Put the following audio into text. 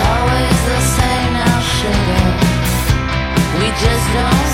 It's always the same now, sugar. We just don't.